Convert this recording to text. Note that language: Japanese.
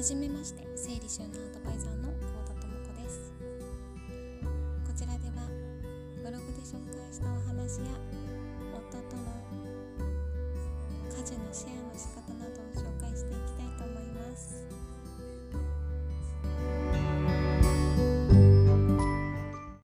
はじめまして整理収納アドバイザーの幸田智子です。こちらではブログで紹介したお話